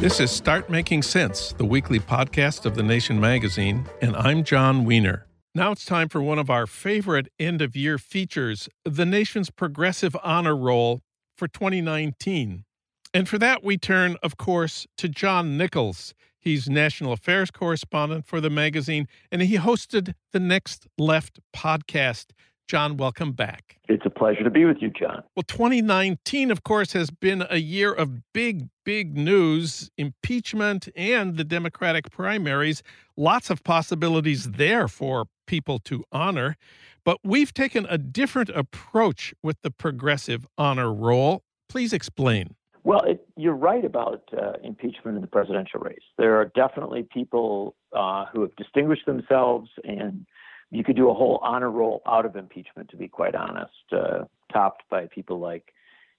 This is Start Making Sense, the weekly podcast of The Nation magazine, and I'm Jon Wiener. Now it's time for one of our favorite end of year features, the nation's Progressive Honor Roll for 2019. And for that, we turn, of course, to John Nichols. He's national affairs correspondent for the magazine, and he hosted the Next Left podcast. John, welcome back. It's pleasure to be with you, John. Well, 2019, of course, has been a year of big, big news impeachment and the Democratic primaries. Lots of possibilities there for people to honor. But we've taken a different approach with the progressive honor roll. Please explain. Well, it, you're right about uh, impeachment in the presidential race. There are definitely people uh, who have distinguished themselves and you could do a whole honor roll out of impeachment, to be quite honest, uh, topped by people like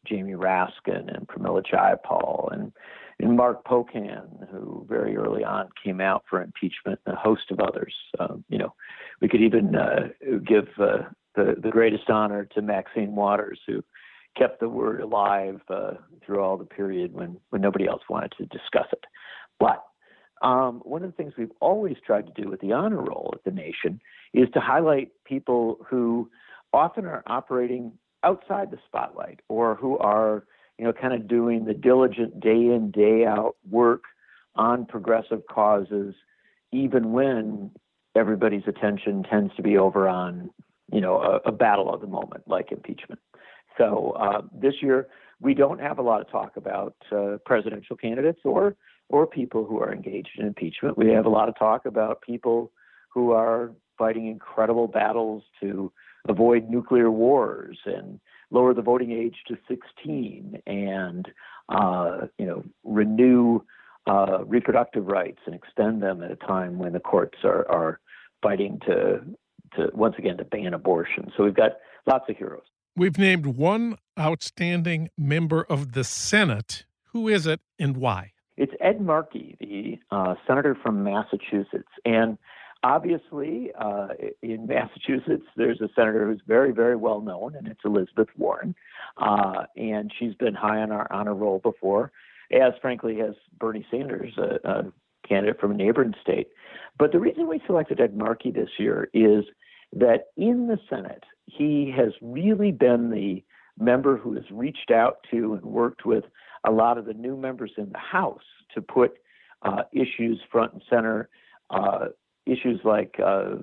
Jamie Raskin and Pramila Jayapal and, and Mark Pocan, who very early on came out for impeachment, and a host of others. Um, you know, we could even uh, give uh, the, the greatest honor to Maxine Waters, who kept the word alive uh, through all the period when, when nobody else wanted to discuss it. But um, one of the things we've always tried to do with the honor roll at the nation is to highlight people who often are operating outside the spotlight or who are, you know, kind of doing the diligent day in, day out work on progressive causes, even when everybody's attention tends to be over on, you know, a, a battle of the moment like impeachment. So uh, this year, we don't have a lot of talk about uh, presidential candidates or or people who are engaged in impeachment. We have a lot of talk about people who are fighting incredible battles to avoid nuclear wars and lower the voting age to 16 and uh, you know renew uh, reproductive rights and extend them at a time when the courts are, are fighting to to once again to ban abortion. So we've got lots of heroes. We've named one outstanding member of the Senate. Who is it and why? It's Ed Markey, the uh, senator from Massachusetts, and obviously uh, in Massachusetts there's a senator who's very, very well known, and it's Elizabeth Warren, uh, and she's been high on our honor roll before, as frankly as Bernie Sanders, a, a candidate from a neighboring state. But the reason we selected Ed Markey this year is that in the Senate he has really been the member who has reached out to and worked with a lot of the new members in the House to put uh, issues front and center, uh, issues like uh,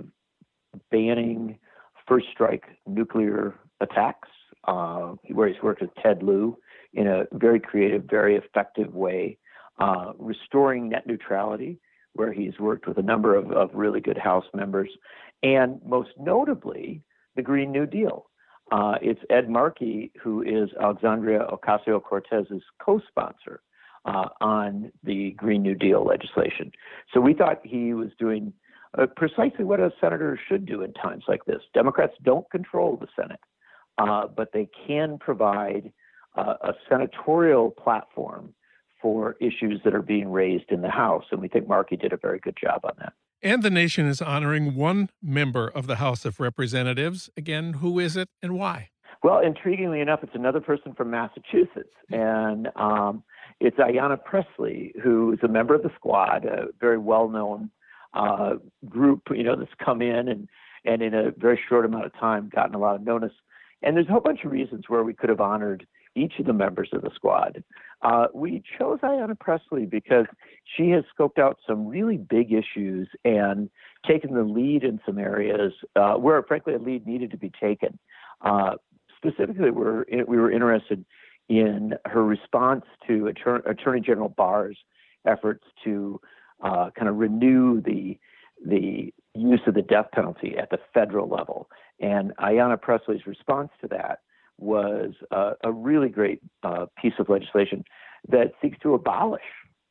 banning first strike nuclear attacks, uh, where he's worked with Ted Lieu in a very creative, very effective way, uh, restoring net neutrality, where he's worked with a number of, of really good House members, and most notably, the Green New Deal. Uh, it's Ed Markey, who is Alexandria Ocasio Cortez's co sponsor uh, on the Green New Deal legislation. So we thought he was doing uh, precisely what a senator should do in times like this. Democrats don't control the Senate, uh, but they can provide uh, a senatorial platform for issues that are being raised in the House. And we think Markey did a very good job on that. And the nation is honoring one member of the House of Representatives. Again, who is it and why? Well, intriguingly enough, it's another person from Massachusetts, and um, it's Ayanna Pressley, who is a member of the squad, a very well-known uh, group, you know, that's come in and and in a very short amount of time gotten a lot of notice. And there's a whole bunch of reasons where we could have honored each of the members of the squad. Uh, we chose Ayanna Pressley because she has scoped out some really big issues and taken the lead in some areas uh, where, frankly, a lead needed to be taken. Uh, specifically, we're, we were interested in her response to Attorney General Barr's efforts to uh, kind of renew the the use of the death penalty at the federal level. And Ayanna Pressley's response to that was uh, a really great uh, piece of legislation that seeks to abolish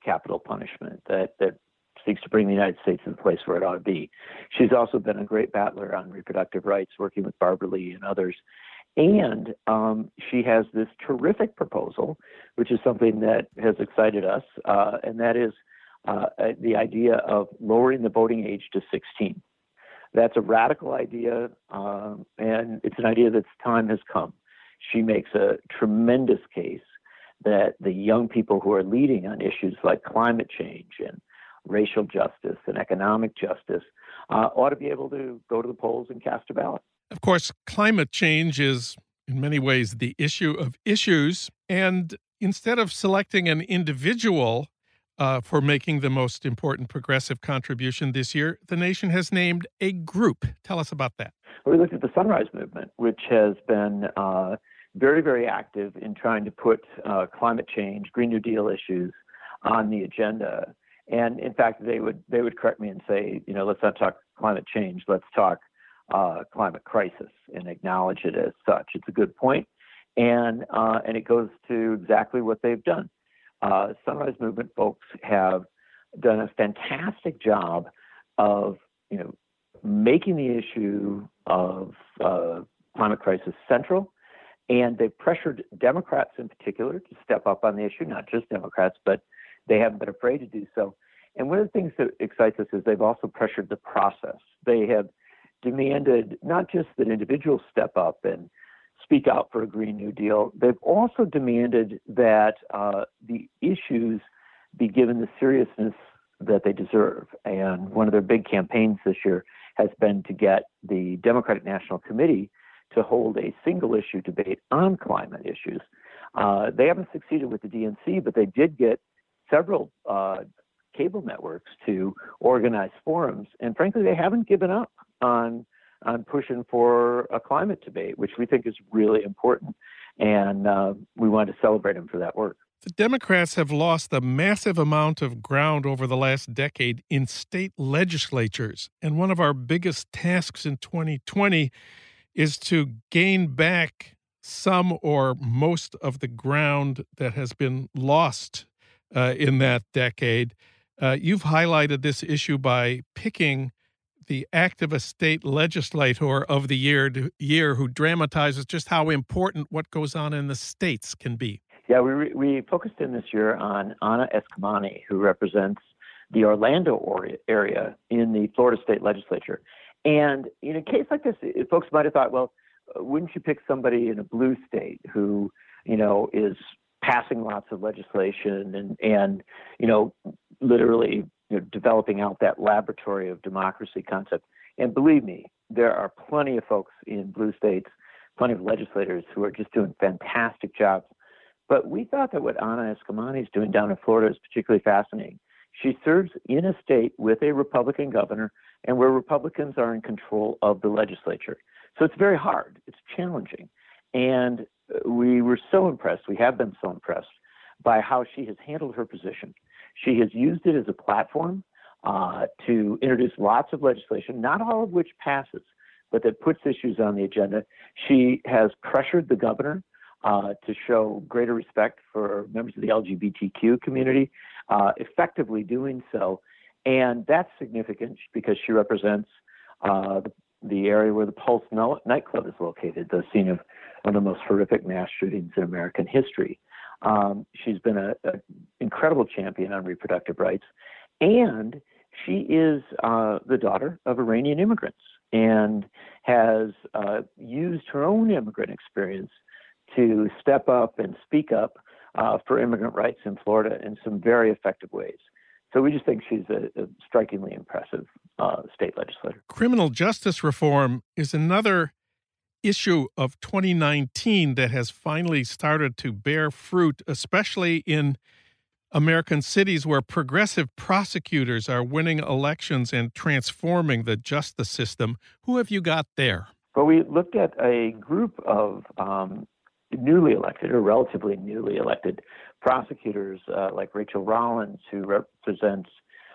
capital punishment, that, that seeks to bring the United States to the place where it ought to be. She's also been a great battler on reproductive rights, working with Barbara Lee and others. And um, she has this terrific proposal, which is something that has excited us, uh, and that is uh, the idea of lowering the voting age to 16. That's a radical idea, um, and it's an idea that's time has come. She makes a tremendous case that the young people who are leading on issues like climate change and racial justice and economic justice uh, ought to be able to go to the polls and cast a ballot. Of course, climate change is in many ways the issue of issues. And instead of selecting an individual uh, for making the most important progressive contribution this year, the nation has named a group. Tell us about that. We looked at the Sunrise Movement, which has been uh, very, very active in trying to put uh, climate change, Green New Deal issues on the agenda. And in fact, they would they would correct me and say, you know, let's not talk climate change, let's talk uh, climate crisis and acknowledge it as such. It's a good point, and uh, and it goes to exactly what they've done. Uh, Sunrise Movement folks have done a fantastic job of you know making the issue of uh, climate crisis central, and they've pressured Democrats in particular to step up on the issue, not just Democrats, but they haven't been afraid to do so. And one of the things that excites us is they've also pressured the process. They have demanded not just that individuals step up and speak out for a Green New Deal, they've also demanded that uh, the issues be given the seriousness that they deserve. And one of their big campaigns this year has been to get the Democratic National Committee to hold a single issue debate on climate issues. Uh, they haven't succeeded with the DNC, but they did get several uh, cable networks to organize forums, and frankly, they haven't given up on on pushing for a climate debate, which we think is really important, and uh, we want to celebrate him for that work. The Democrats have lost a massive amount of ground over the last decade in state legislatures, and one of our biggest tasks in 2020 is to gain back some or most of the ground that has been lost uh, in that decade. Uh, you've highlighted this issue by picking the activist state legislator of the year year who dramatizes just how important what goes on in the states can be. Yeah, we we focused in this year on Anna Eskamani, who represents the Orlando area in the Florida state legislature. And in a case like this, folks might have thought, well, wouldn't you pick somebody in a blue state who, you know, is passing lots of legislation and and you know literally you know, developing out that laboratory of democracy concept. And believe me, there are plenty of folks in blue states, plenty of legislators who are just doing fantastic jobs. But we thought that what Anna Eskamani is doing down in Florida is particularly fascinating. She serves in a state with a Republican governor and where Republicans are in control of the legislature. So it's very hard, it's challenging. And we were so impressed, we have been so impressed by how she has handled her position. She has used it as a platform uh, to introduce lots of legislation, not all of which passes, but that puts issues on the agenda. She has pressured the governor uh, to show greater respect for members of the LGBTQ community, uh, effectively doing so. And that's significant because she represents uh, the, the, area where the Pulse nightclub is located, the scene of one of the most horrific mass shootings in American history. Um, she's been an incredible champion on reproductive rights, and she is uh, the daughter of Iranian immigrants and has uh, used her own immigrant experience to step up and speak up uh, for immigrant rights in Florida in some very effective ways. So we just think she's a, a strikingly impressive uh, state legislator. Criminal justice reform is another issue of 2019 that has finally started to bear fruit, especially in American cities where progressive prosecutors are winning elections and transforming the justice system. Who have you got there? Well, we looked at a group of um, newly elected or relatively newly elected prosecutors uh, like Rachael Rollins, who represents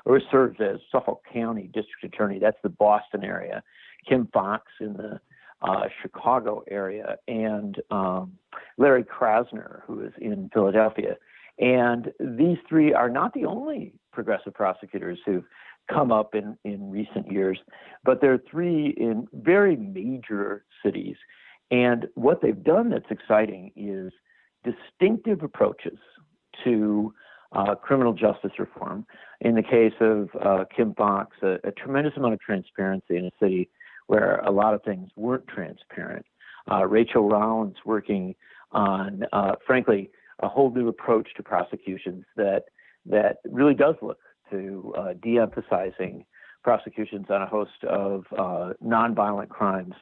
or serves as Suffolk County District Attorney. That's the Boston area. Kim Foxx in the uh, Chicago area, and um, Larry Krasner, who is in Philadelphia. And these three are not the only progressive prosecutors who've come up in, in recent years, but there are three in very major cities. And what they've done that's exciting is distinctive approaches to uh, criminal justice reform. In the case of uh, Kim Foxx, a, a, tremendous amount of transparency in a city where a lot of things weren't transparent. Uh, Rachael Rollins working on, uh, frankly, a whole new approach to prosecutions that that really does look to uh, de-emphasizing prosecutions on a host of uh, nonviolent crimes.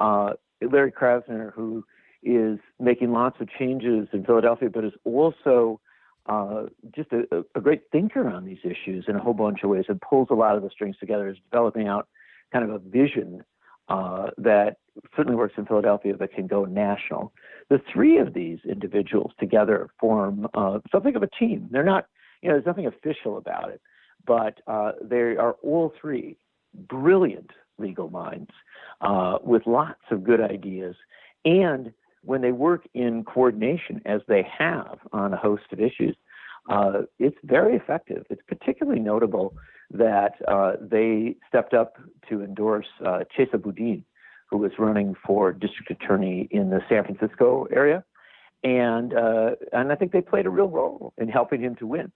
Larry Krasner, who is making lots of changes in Philadelphia, but is also uh, just a, a, great thinker on these issues in a whole bunch of ways and pulls a lot of the strings together, is developing out kind of a vision uh, that certainly works in Philadelphia but can go national. The three of these individuals together form uh, something of a team. They're not, you know, there's nothing official about it, but uh, they are all three brilliant legal minds uh, with lots of good ideas and when they work in coordination, as they have on a host of issues, uh, it's very effective. It's particularly notable that uh, they stepped up to endorse uh, Chesa Boudin, who was running for district attorney in the San Francisco area, and uh, and I think they played a real role in helping him to win.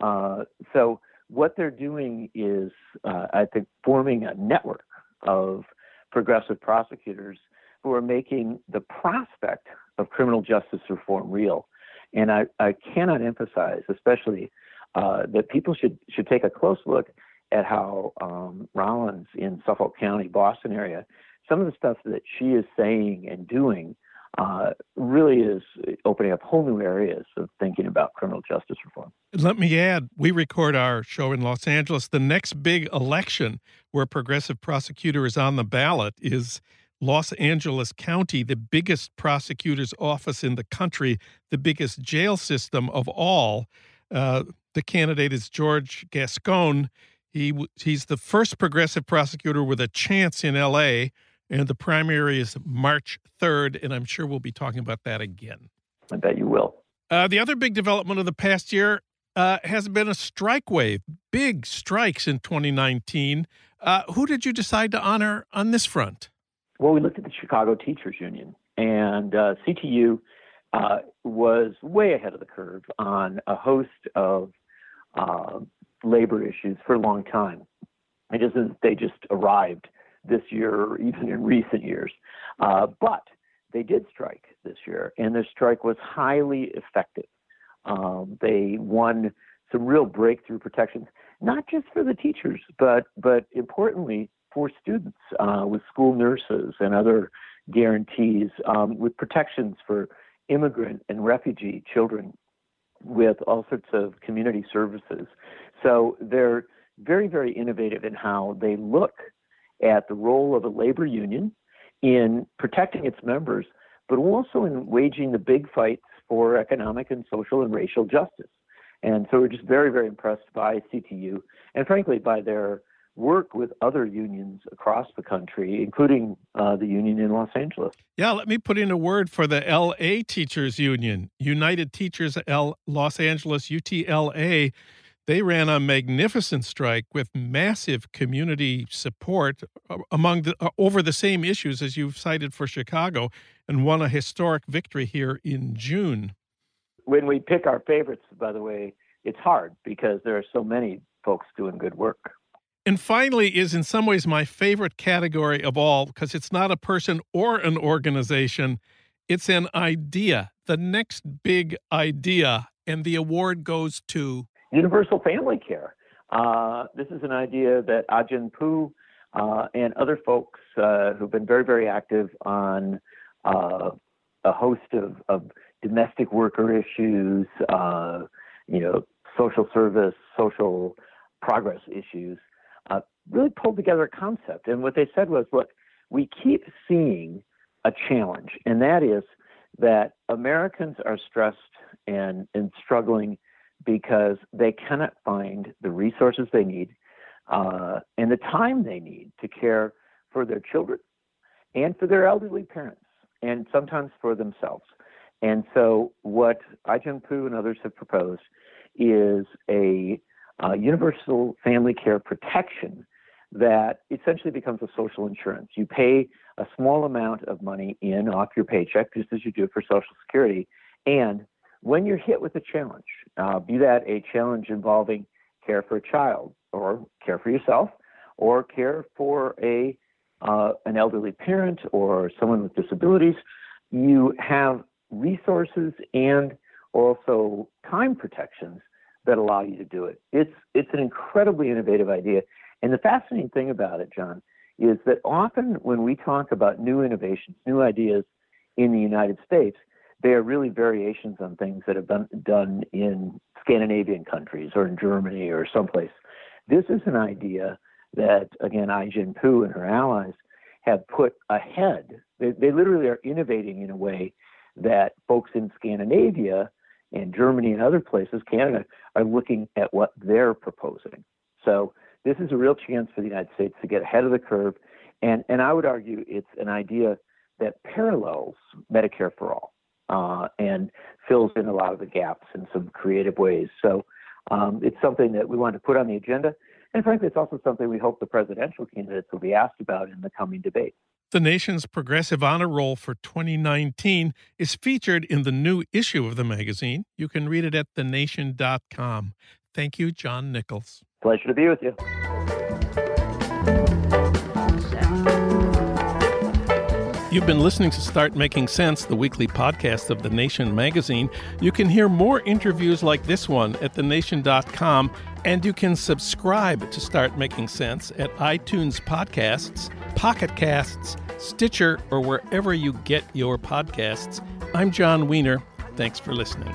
Uh, so what they're doing is, uh, I think, forming a network of progressive prosecutors who are making the prospect of criminal justice reform real. And I, I cannot emphasize, especially, uh, that people should should take a close look at how um, Rollins in Suffolk County, Boston area, some of the stuff that she is saying and doing uh, really is opening up whole new areas of thinking about criminal justice reform. Let me add, we record our show in Los Angeles. The next big election where progressive prosecutor is on the ballot is Los Angeles County, the biggest prosecutor's office in the country, the biggest jail system of all. Uh, the candidate is George Gascon. He he's the first progressive prosecutor with a chance in L.A. And the primary is March 3rd, and I'm sure we'll be talking about that again. I bet you will. Uh, the other big development of the past year uh, has been a strike wave, big strikes in 2019. Uh, who did you decide to honor on this front? Well, we looked at the Chicago Teachers Union, and uh, CTU uh, was way ahead of the curve on a host of uh, labor issues for a long time. It isn't they just arrived this year or even in recent years, uh, but they did strike this year, and their strike was highly effective. Um, they won some real breakthrough protections, not just for the teachers, but but importantly for students uh, with school nurses and other guarantees, um, with protections for immigrant and refugee children, with all sorts of community services. So they're very, very innovative in how they look at the role of a labor union in protecting its members, but also in waging the big fights for economic and social and racial justice. And so we're just very, very impressed by CTU and frankly by their work with other unions across the country, including uh, the union in Los Angeles. Yeah, let me put in a word for the LA Teachers Union, United Teachers L Los Angeles, UTLA. They ran a magnificent strike with massive community support uh, among the, uh, over the same issues as you've cited for Chicago, and won a historic victory here in June. When we pick our favorites, by the way, it's hard because there are so many folks doing good work. And finally, is in some ways my favorite category of all because it's not a person or an organization, it's an idea, the next big idea. And the award goes to Universal Family Care. Uh, this is an idea that Ai-jen Poo uh, and other folks uh, who've been very, very active on uh, a host of, of, domestic worker issues, uh, you know, social service, social progress issues, uh, really pulled together a concept. And what they said was, look, we keep seeing a challenge, and that is that Americans are stressed and, and struggling because they cannot find the resources they need uh, and the time they need to care for their children and for their elderly parents and sometimes for themselves. And so, what Ai-jen Poo and others have proposed is a uh, universal family care protection that essentially becomes a social insurance. You pay a small amount of money in off your paycheck, just as you do for Social Security. And when you're hit with a challenge, uh, be that a challenge involving care for a child, or care for yourself, or care for a uh, an elderly parent or someone with disabilities, you have resources and also time protections that allow you to do it. It's it's an incredibly innovative idea. And the fascinating thing about it, John, is that often when we talk about new innovations, new ideas in the United States, they are really variations on things that have been done in Scandinavian countries or in Germany or someplace. This is an idea that, again, Ai-jen Poo and her allies have put ahead. They, they literally are innovating in a way that folks in Scandinavia and Germany and other places, Canada, are looking at what they're proposing. So this is a real chance for the United States to get ahead of the curve. And, and I would argue it's an idea that parallels Medicare for All uh, and fills in a lot of the gaps in some creative ways. So um, it's something that we want to put on the agenda. And frankly, it's also something we hope the presidential candidates will be asked about in the coming debate. The nation's Progressive Honor Roll for 2019 is featured in the new issue of the magazine. You can read it at thenation.com. Thank you, John Nichols. Pleasure to be with you. You've been listening to Start Making Sense, the weekly podcast of The Nation magazine. You can hear more interviews like this one at thenation.com, and you can subscribe to Start Making Sense at iTunes Podcasts, Pocket Casts, Stitcher, or wherever you get your podcasts. I'm Jon Wiener. Thanks for listening.